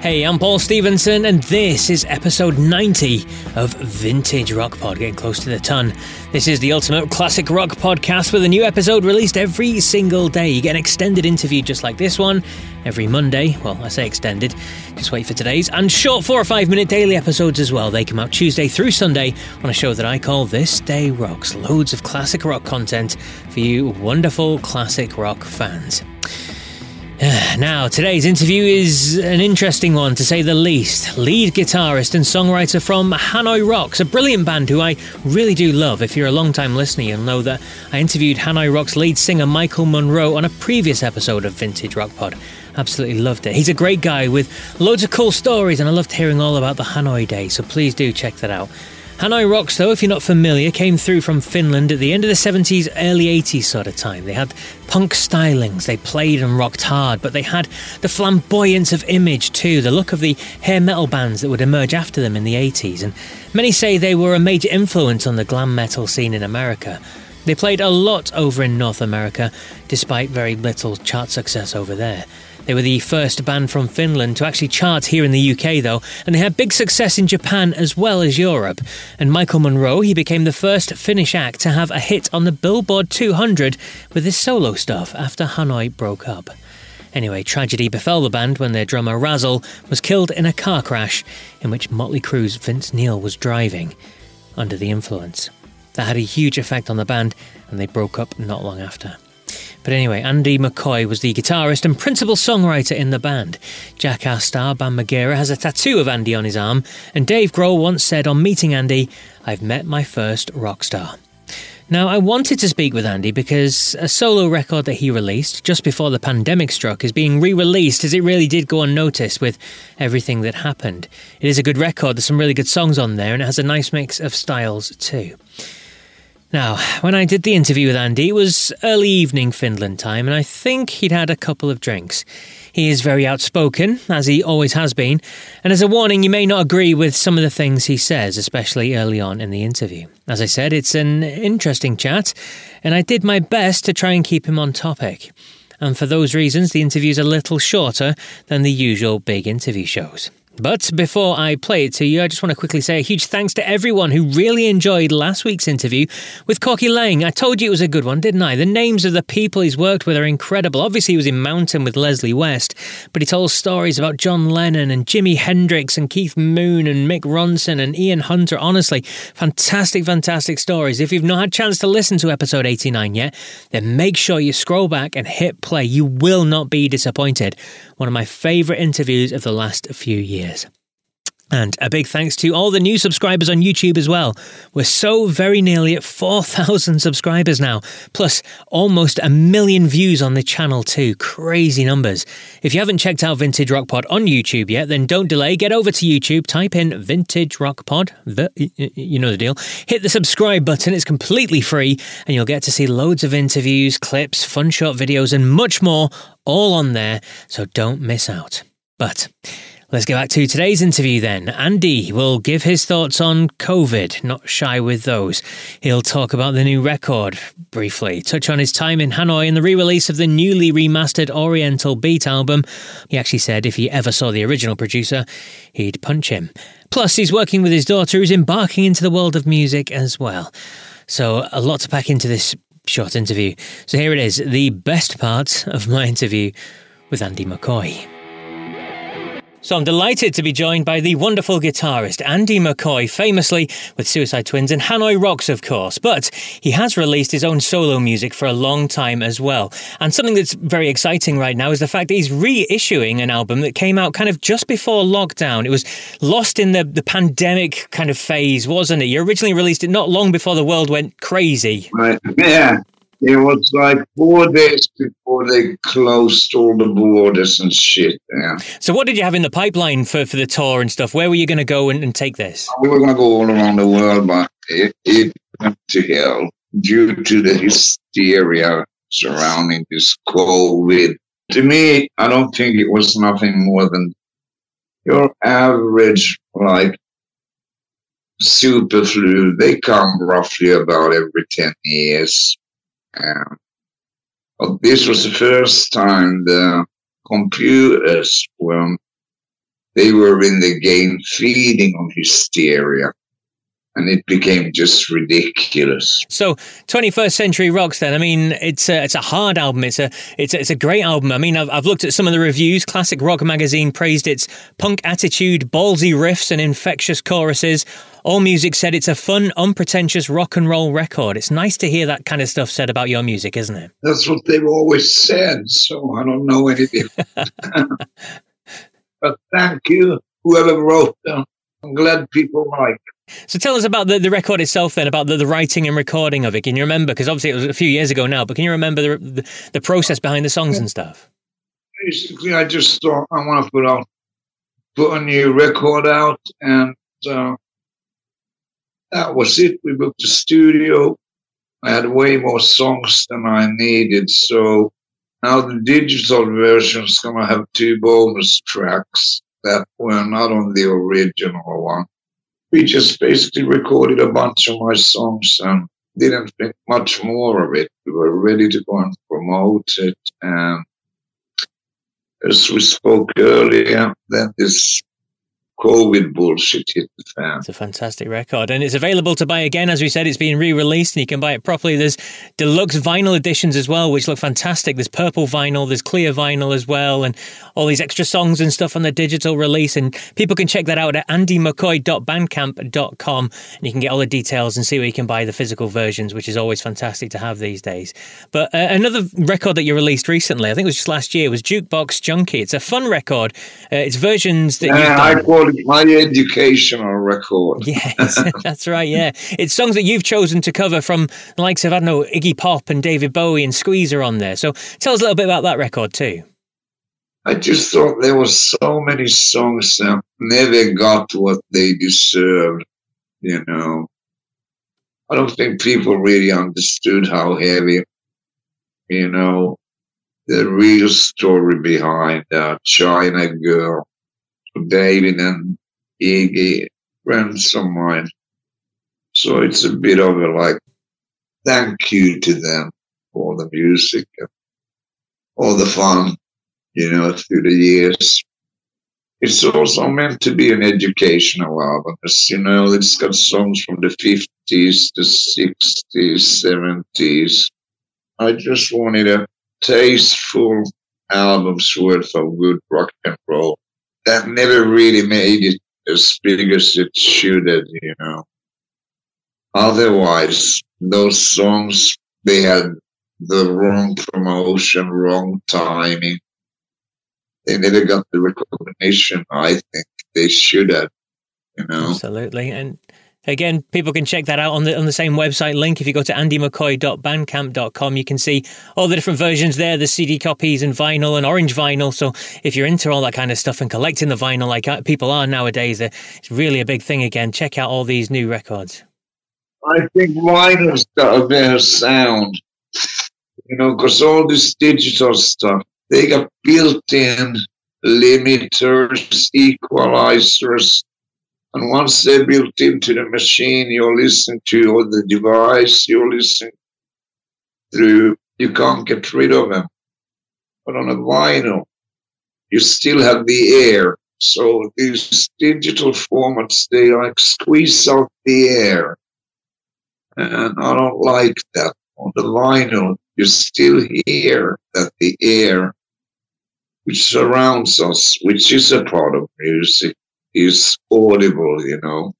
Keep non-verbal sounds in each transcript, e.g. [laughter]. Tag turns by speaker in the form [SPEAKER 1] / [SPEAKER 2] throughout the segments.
[SPEAKER 1] Hey, I'm Paul Stevenson, and this is episode 90 of Vintage Rock Pod, getting close to the ton. This is the ultimate classic rock podcast with a new episode released every single day. You get an extended interview just like this one every Monday. Well, I say extended, just wait for today's. And short four or five minute daily episodes as well. They come out Tuesday through Sunday on a show that I call This Day Rocks. Loads of classic rock content for you wonderful classic rock fans. [sighs] Now, today's interview is an interesting one to say the least. Lead guitarist and songwriter from Hanoi Rocks, a brilliant band who I really do love. If you're a long time listener, you'll know that I interviewed Hanoi Rocks lead singer Michael Monroe on a previous episode of Vintage Rock Pod. Absolutely loved it. He's a great guy with loads of cool stories, and I loved hearing all about the Hanoi days, so please do check that out. Hanoi Rocks, though, if you're not familiar, came through from Finland at the end of the 70s, early 80s sort of time. They had punk stylings, they played and rocked hard, but they had the flamboyance of image too, the look of the hair metal bands that would emerge after them in the 80s. And many say they were a major influence on the glam metal scene in America. They played a lot over in North America, despite very little chart success over there. They were the first band from Finland to actually chart here in the UK, though, and they had big success in Japan as well as Europe. And Michael Monroe, he became the first Finnish act to have a hit on the Billboard 200 with his solo stuff after Hanoi broke up. Anyway, tragedy befell the band when their drummer Razzle was killed in a car crash in which Motley Crue's Vince Neil was driving under the influence. That had a huge effect on the band, and they broke up not long after. But anyway, Andy McCoy was the guitarist and principal songwriter in the band. Jackass star Bam Margera has a tattoo of Andy on his arm, and Dave Grohl once said on meeting Andy, I've met my first rock star. Now, I wanted to speak with Andy because a solo record that he released just before the pandemic struck is being re released as it really did go unnoticed with everything that happened. It is a good record, there's some really good songs on there, and it has a nice mix of styles too. Now, when I did the interview with Andy, it was early evening Finland time, and I think he'd had a couple of drinks. He is very outspoken, as he always has been, and as a warning, you may not agree with some of the things he says, especially early on in the interview. As I said, it's an interesting chat, and I did my best to try and keep him on topic. And for those reasons, the interview's a little shorter than the usual big interview shows. But before I play it to you, I just want to quickly say a huge thanks to everyone who really enjoyed last week's interview with Corky Laing. I told you it was a good one, didn't I? The names of the people he's worked with are incredible. Obviously, he was in Mountain with Leslie West, but he told stories about John Lennon and Jimi Hendrix and Keith Moon and Mick Ronson and Ian Hunter. Honestly, fantastic, fantastic stories. If you've not had a chance to listen to episode 89 yet, then make sure you scroll back and hit play. You will not be disappointed. One of my favourite interviews of the last few years years. And a big thanks to all the new subscribers on YouTube as well. We're so very nearly at 4,000 subscribers now, plus almost a million views on the channel too. Crazy numbers. If you haven't checked out Vintage Rock Pod on YouTube yet, then don't delay. Get over to YouTube, type in Vintage Rock Pod, the, you know the deal. Hit the subscribe button, it's completely free, and you'll get to see loads of interviews, clips, fun short videos, and much more all on there, so don't miss out. But Let's get back to today's interview then. Andy will give his thoughts on COVID, not shy with those. He'll talk about the new record briefly, touch on his time in Hanoi and the re release of the newly remastered Oriental Beat album. He actually said if he ever saw the original producer, he'd punch him. Plus, he's working with his daughter who's embarking into the world of music as well. So, a lot to pack into this short interview. So, here it is the best part of my interview with Andy McCoy. So I'm delighted to be joined by the wonderful guitarist Andy McCoy, famously with Suicide Twins and Hanoi Rocks, of course. But he has released his own solo music for a long time as well. And something that's very exciting right now is the fact that he's reissuing an album that came out kind of just before lockdown. It was lost in the, the pandemic kind of phase, wasn't it? You originally released it not long before the world went crazy.
[SPEAKER 2] Right. Yeah. It was like four days before they closed all the borders and shit. Yeah.
[SPEAKER 1] So, what did you have in the pipeline for, for the tour and stuff? Where were you going to go and, and take this?
[SPEAKER 2] We were going to go all around the world, but it, it went to hell. due to the hysteria surrounding this COVID. To me, I don't think it was nothing more than your average, like, super flu. They come roughly about every 10 years. Um, but this was the first time the computers were they were in the game feeding on hysteria and it became just ridiculous.
[SPEAKER 1] So, 21st Century Rocks. Then, I mean, it's a it's a hard album. It's a it's a, it's a great album. I mean, I've, I've looked at some of the reviews. Classic Rock Magazine praised its punk attitude, ballsy riffs, and infectious choruses. All Music said it's a fun, unpretentious rock and roll record. It's nice to hear that kind of stuff said about your music, isn't it?
[SPEAKER 2] That's what they've always said. So I don't know anything. [laughs] but thank you, whoever wrote them. I'm glad people like.
[SPEAKER 1] So tell us about the, the record itself then, about the, the writing and recording of it. Can you remember? Because obviously it was a few years ago now, but can you remember the, the, the process behind the songs and stuff?
[SPEAKER 2] Basically, I just thought I want to put out, put a new record out, and uh, that was it. We booked a studio. I had way more songs than I needed, so now the digital version is going to have two bonus tracks that were not on the original one we just basically recorded a bunch of my songs and didn't think much more of it. We were ready to go and promote it. And as we spoke earlier, then this COVID bullshit hit the fan.
[SPEAKER 1] It's a fantastic record, and it's available to buy again. As we said, it's being re-released, and you can buy it properly. There's deluxe vinyl editions as well, which look fantastic. There's purple vinyl, there's clear vinyl as well, and all these extra songs and stuff on the digital release. And people can check that out at andymccoy.bandcamp.com, and you can get all the details and see where you can buy the physical versions, which is always fantastic to have these days. But uh, another record that you released recently, I think it was just last year, was Jukebox Junkie. It's a fun record. Uh, it's versions that
[SPEAKER 2] yeah, my educational record.
[SPEAKER 1] yes, [laughs] that's right. Yeah, it's songs that you've chosen to cover from the likes of I don't know Iggy Pop and David Bowie and Squeezer on there. So tell us a little bit about that record too.
[SPEAKER 2] I just thought there were so many songs that never got what they deserved. You know, I don't think people really understood how heavy, you know, the real story behind that China Girl David and Iggy, friends of mine. So it's a bit of a like thank you to them for the music and all the fun, you know, through the years. It's also meant to be an educational album. As you know, it's got songs from the 50s, the 60s, 70s. I just wanted a tasteful album's worth of good rock and roll that never really made it as big as it should have, you know. Otherwise, those songs, they had the wrong promotion, wrong timing. They never got the recognition I think they should have, you know.
[SPEAKER 1] Absolutely. And Again, people can check that out on the on the same website link. If you go to andymccoy.bandcamp.com, you can see all the different versions there, the CD copies and vinyl and orange vinyl. So if you're into all that kind of stuff and collecting the vinyl like uh, people are nowadays, uh, it's really a big thing again. Check out all these new records.
[SPEAKER 2] I think vinyl's got a better sound, you know, because all this digital stuff, they got built-in limiters, equalizers, and once they're built into the machine, you're listening to, or the device, you're listening through, you can't get rid of them. But on a vinyl, you still have the air. So these digital formats, they like squeeze out the air. And I don't like that. On the vinyl, you still hear that the air which surrounds us, which is a part of music, is audible, you know.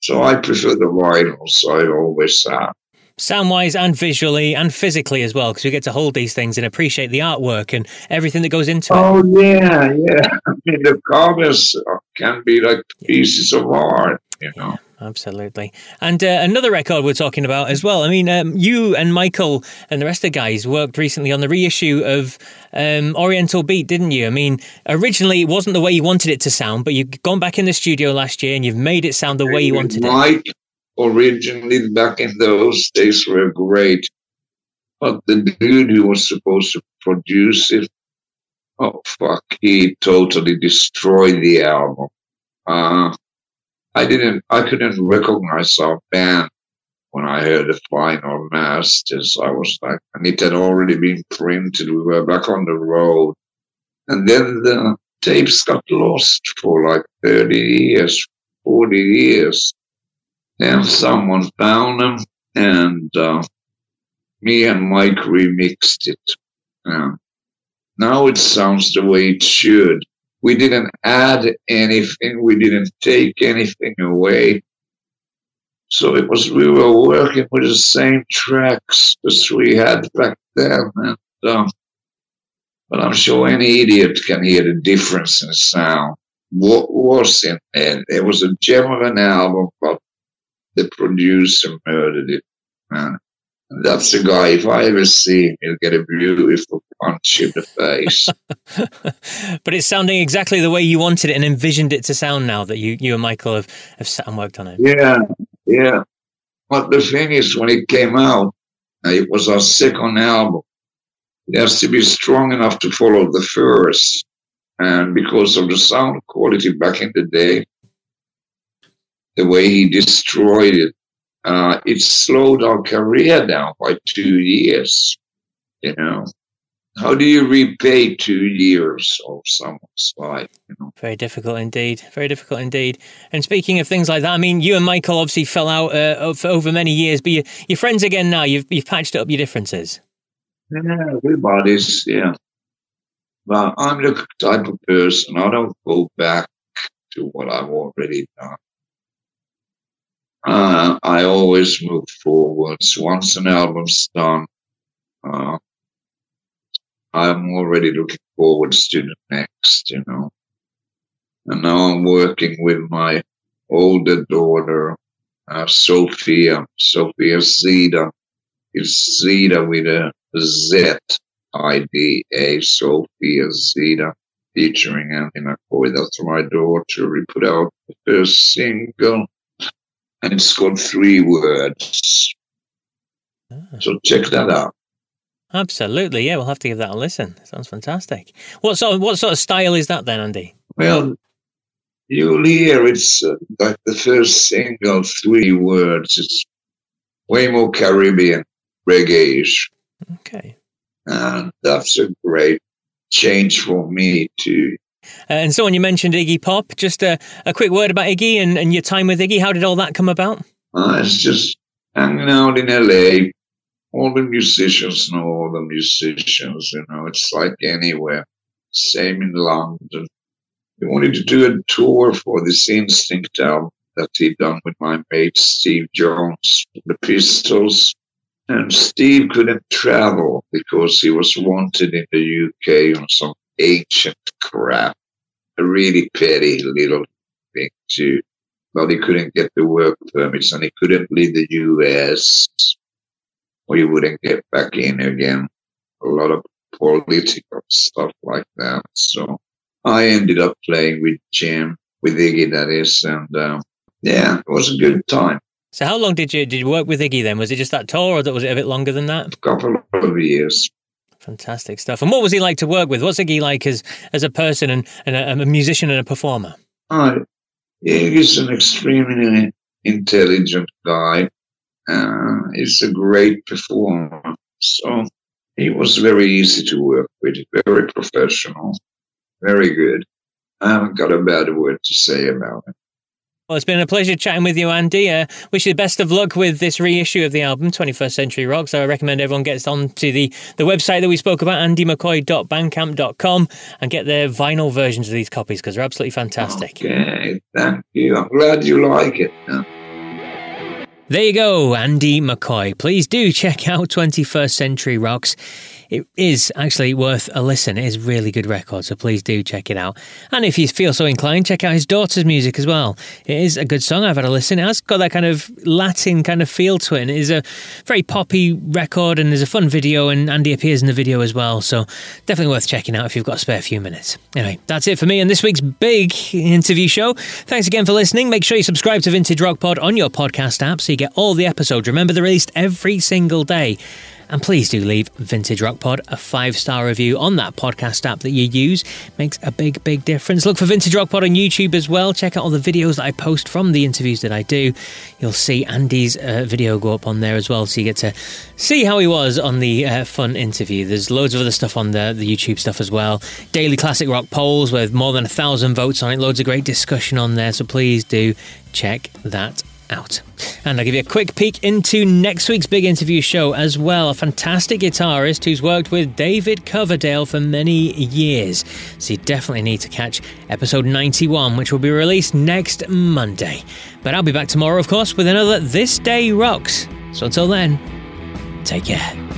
[SPEAKER 2] So I prefer the vinyls. I always uh, have.
[SPEAKER 1] Sound wise and visually and physically as well, because you get to hold these things and appreciate the artwork and everything that goes into
[SPEAKER 2] oh, it. Oh, yeah, yeah. [laughs] I mean, the covers can be like pieces of art, you know.
[SPEAKER 1] Absolutely. And uh, another record we're talking about as well. I mean, um, you and Michael and the rest of the guys worked recently on the reissue of um, Oriental Beat, didn't you? I mean, originally it wasn't the way you wanted it to sound, but you've gone back in the studio last year and you've made it sound the way you wanted it.
[SPEAKER 2] originally back in those days were great. But the dude who was supposed to produce it, oh fuck, he totally destroyed the album. Uh, I didn't, I couldn't recognize our band when I heard the final masters. I was like, and it had already been printed. We were back on the road. And then the tapes got lost for like 30 years, 40 years. Then someone found them and, uh, me and Mike remixed it. Um, now it sounds the way it should. We didn't add anything. We didn't take anything away. So it was, we were working with the same tracks as we had back then. And, um, but I'm sure any idiot can hear the difference in sound. What was in there? It was a gem of an album, but the producer murdered it, man. That's a guy. If I ever see him, he'll get a beautiful punch in the face. [laughs]
[SPEAKER 1] but it's sounding exactly the way you wanted it and envisioned it to sound now that you, you and Michael have, have sat and worked on it.
[SPEAKER 2] Yeah, yeah. But the thing is, when it came out, uh, it was our second album. It has to be strong enough to follow the first. And because of the sound quality back in the day, the way he destroyed it, uh, it slowed our career down by two years. You know, how do you repay two years of someone's life? You know?
[SPEAKER 1] Very difficult indeed. Very difficult indeed. And speaking of things like that, I mean, you and Michael obviously fell out uh, for over many years, but you, you're friends again now. You've you've patched up your differences.
[SPEAKER 2] Yeah, everybody's yeah. But I'm the type of person I don't go back to what I've already done. Uh, I always move forwards. Once an album's done, uh, I'm already looking forward to the next, you know. And now I'm working with my older daughter, uh, Sofia, Sofia Zida. It's Zida with a Z I D A, Sofia Zida, featuring Andy McCoy. That's my daughter. We put out the first single and it's got three words. Ah. So check that out.
[SPEAKER 1] Absolutely, yeah. We'll have to give that a listen. Sounds fantastic. What sort of what sort of style is that then, Andy?
[SPEAKER 2] Well, you'll hear it's uh, like the first single, three words. It's way more Caribbean reggae-ish.
[SPEAKER 1] Okay,
[SPEAKER 2] and that's a great change for me too.
[SPEAKER 1] Uh, and so, when you mentioned Iggy Pop, just a, a quick word about Iggy and, and your time with Iggy. How did all that come about?
[SPEAKER 2] Uh, it's just hanging out in LA. All the musicians know all the musicians, you know, it's like anywhere. Same in London. He wanted to do a tour for this Instinct album that he'd done with my mate Steve Jones, the Pistols. And Steve couldn't travel because he was wanted in the UK on some ancient crap. A really petty little thing too. But he couldn't get the work permits and he couldn't leave the US or he wouldn't get back in again. A lot of political stuff like that. So I ended up playing with Jim, with Iggy that is, and um, yeah, it was a good time.
[SPEAKER 1] So how long did you did you work with Iggy then? Was it just that tour, or was it a bit longer than that?
[SPEAKER 2] A couple of years.
[SPEAKER 1] Fantastic stuff. And what was he like to work with? What's Iggy like as as a person and, and a, a musician and a performer?
[SPEAKER 2] Uh, Iggy's an extremely intelligent guy. Uh, he's a great performer. So he was very easy to work with, very professional, very good. I haven't got a bad word to say about him.
[SPEAKER 1] Well, it's been a pleasure chatting with you, Andy. Uh, wish you the best of luck with this reissue of the album, 21st Century Rock. So I recommend everyone gets on to the, the website that we spoke about, andymccoy.bandcamp.com, and get their vinyl versions of these copies because they're absolutely fantastic.
[SPEAKER 2] Okay, thank you. I'm glad you like it.
[SPEAKER 1] There you go, Andy McCoy. Please do check out 21st Century Rocks. It is actually worth a listen. It is really good record, so please do check it out. And if you feel so inclined, check out his daughter's music as well. It is a good song. I've had a listen. It has got that kind of Latin kind of feel to it. It is a very poppy record, and there's a fun video, and Andy appears in the video as well. So definitely worth checking out if you've got a spare few minutes. Anyway, that's it for me and this week's big interview show. Thanks again for listening. Make sure you subscribe to Vintage Rock Pod on your podcast app so you get all the episodes. Remember, they're released every single day. And please do leave Vintage Rock Pod a five star review on that podcast app that you use. Makes a big, big difference. Look for Vintage Rock Pod on YouTube as well. Check out all the videos that I post from the interviews that I do. You'll see Andy's uh, video go up on there as well, so you get to see how he was on the uh, fun interview. There's loads of other stuff on the, the YouTube stuff as well. Daily Classic Rock polls with more than a thousand votes on it. Loads of great discussion on there, so please do check that out. And I'll give you a quick peek into next week's big interview show as well. A fantastic guitarist who's worked with David Coverdale for many years. So you definitely need to catch episode 91, which will be released next Monday. But I'll be back tomorrow, of course, with another This Day Rocks. So until then, take care.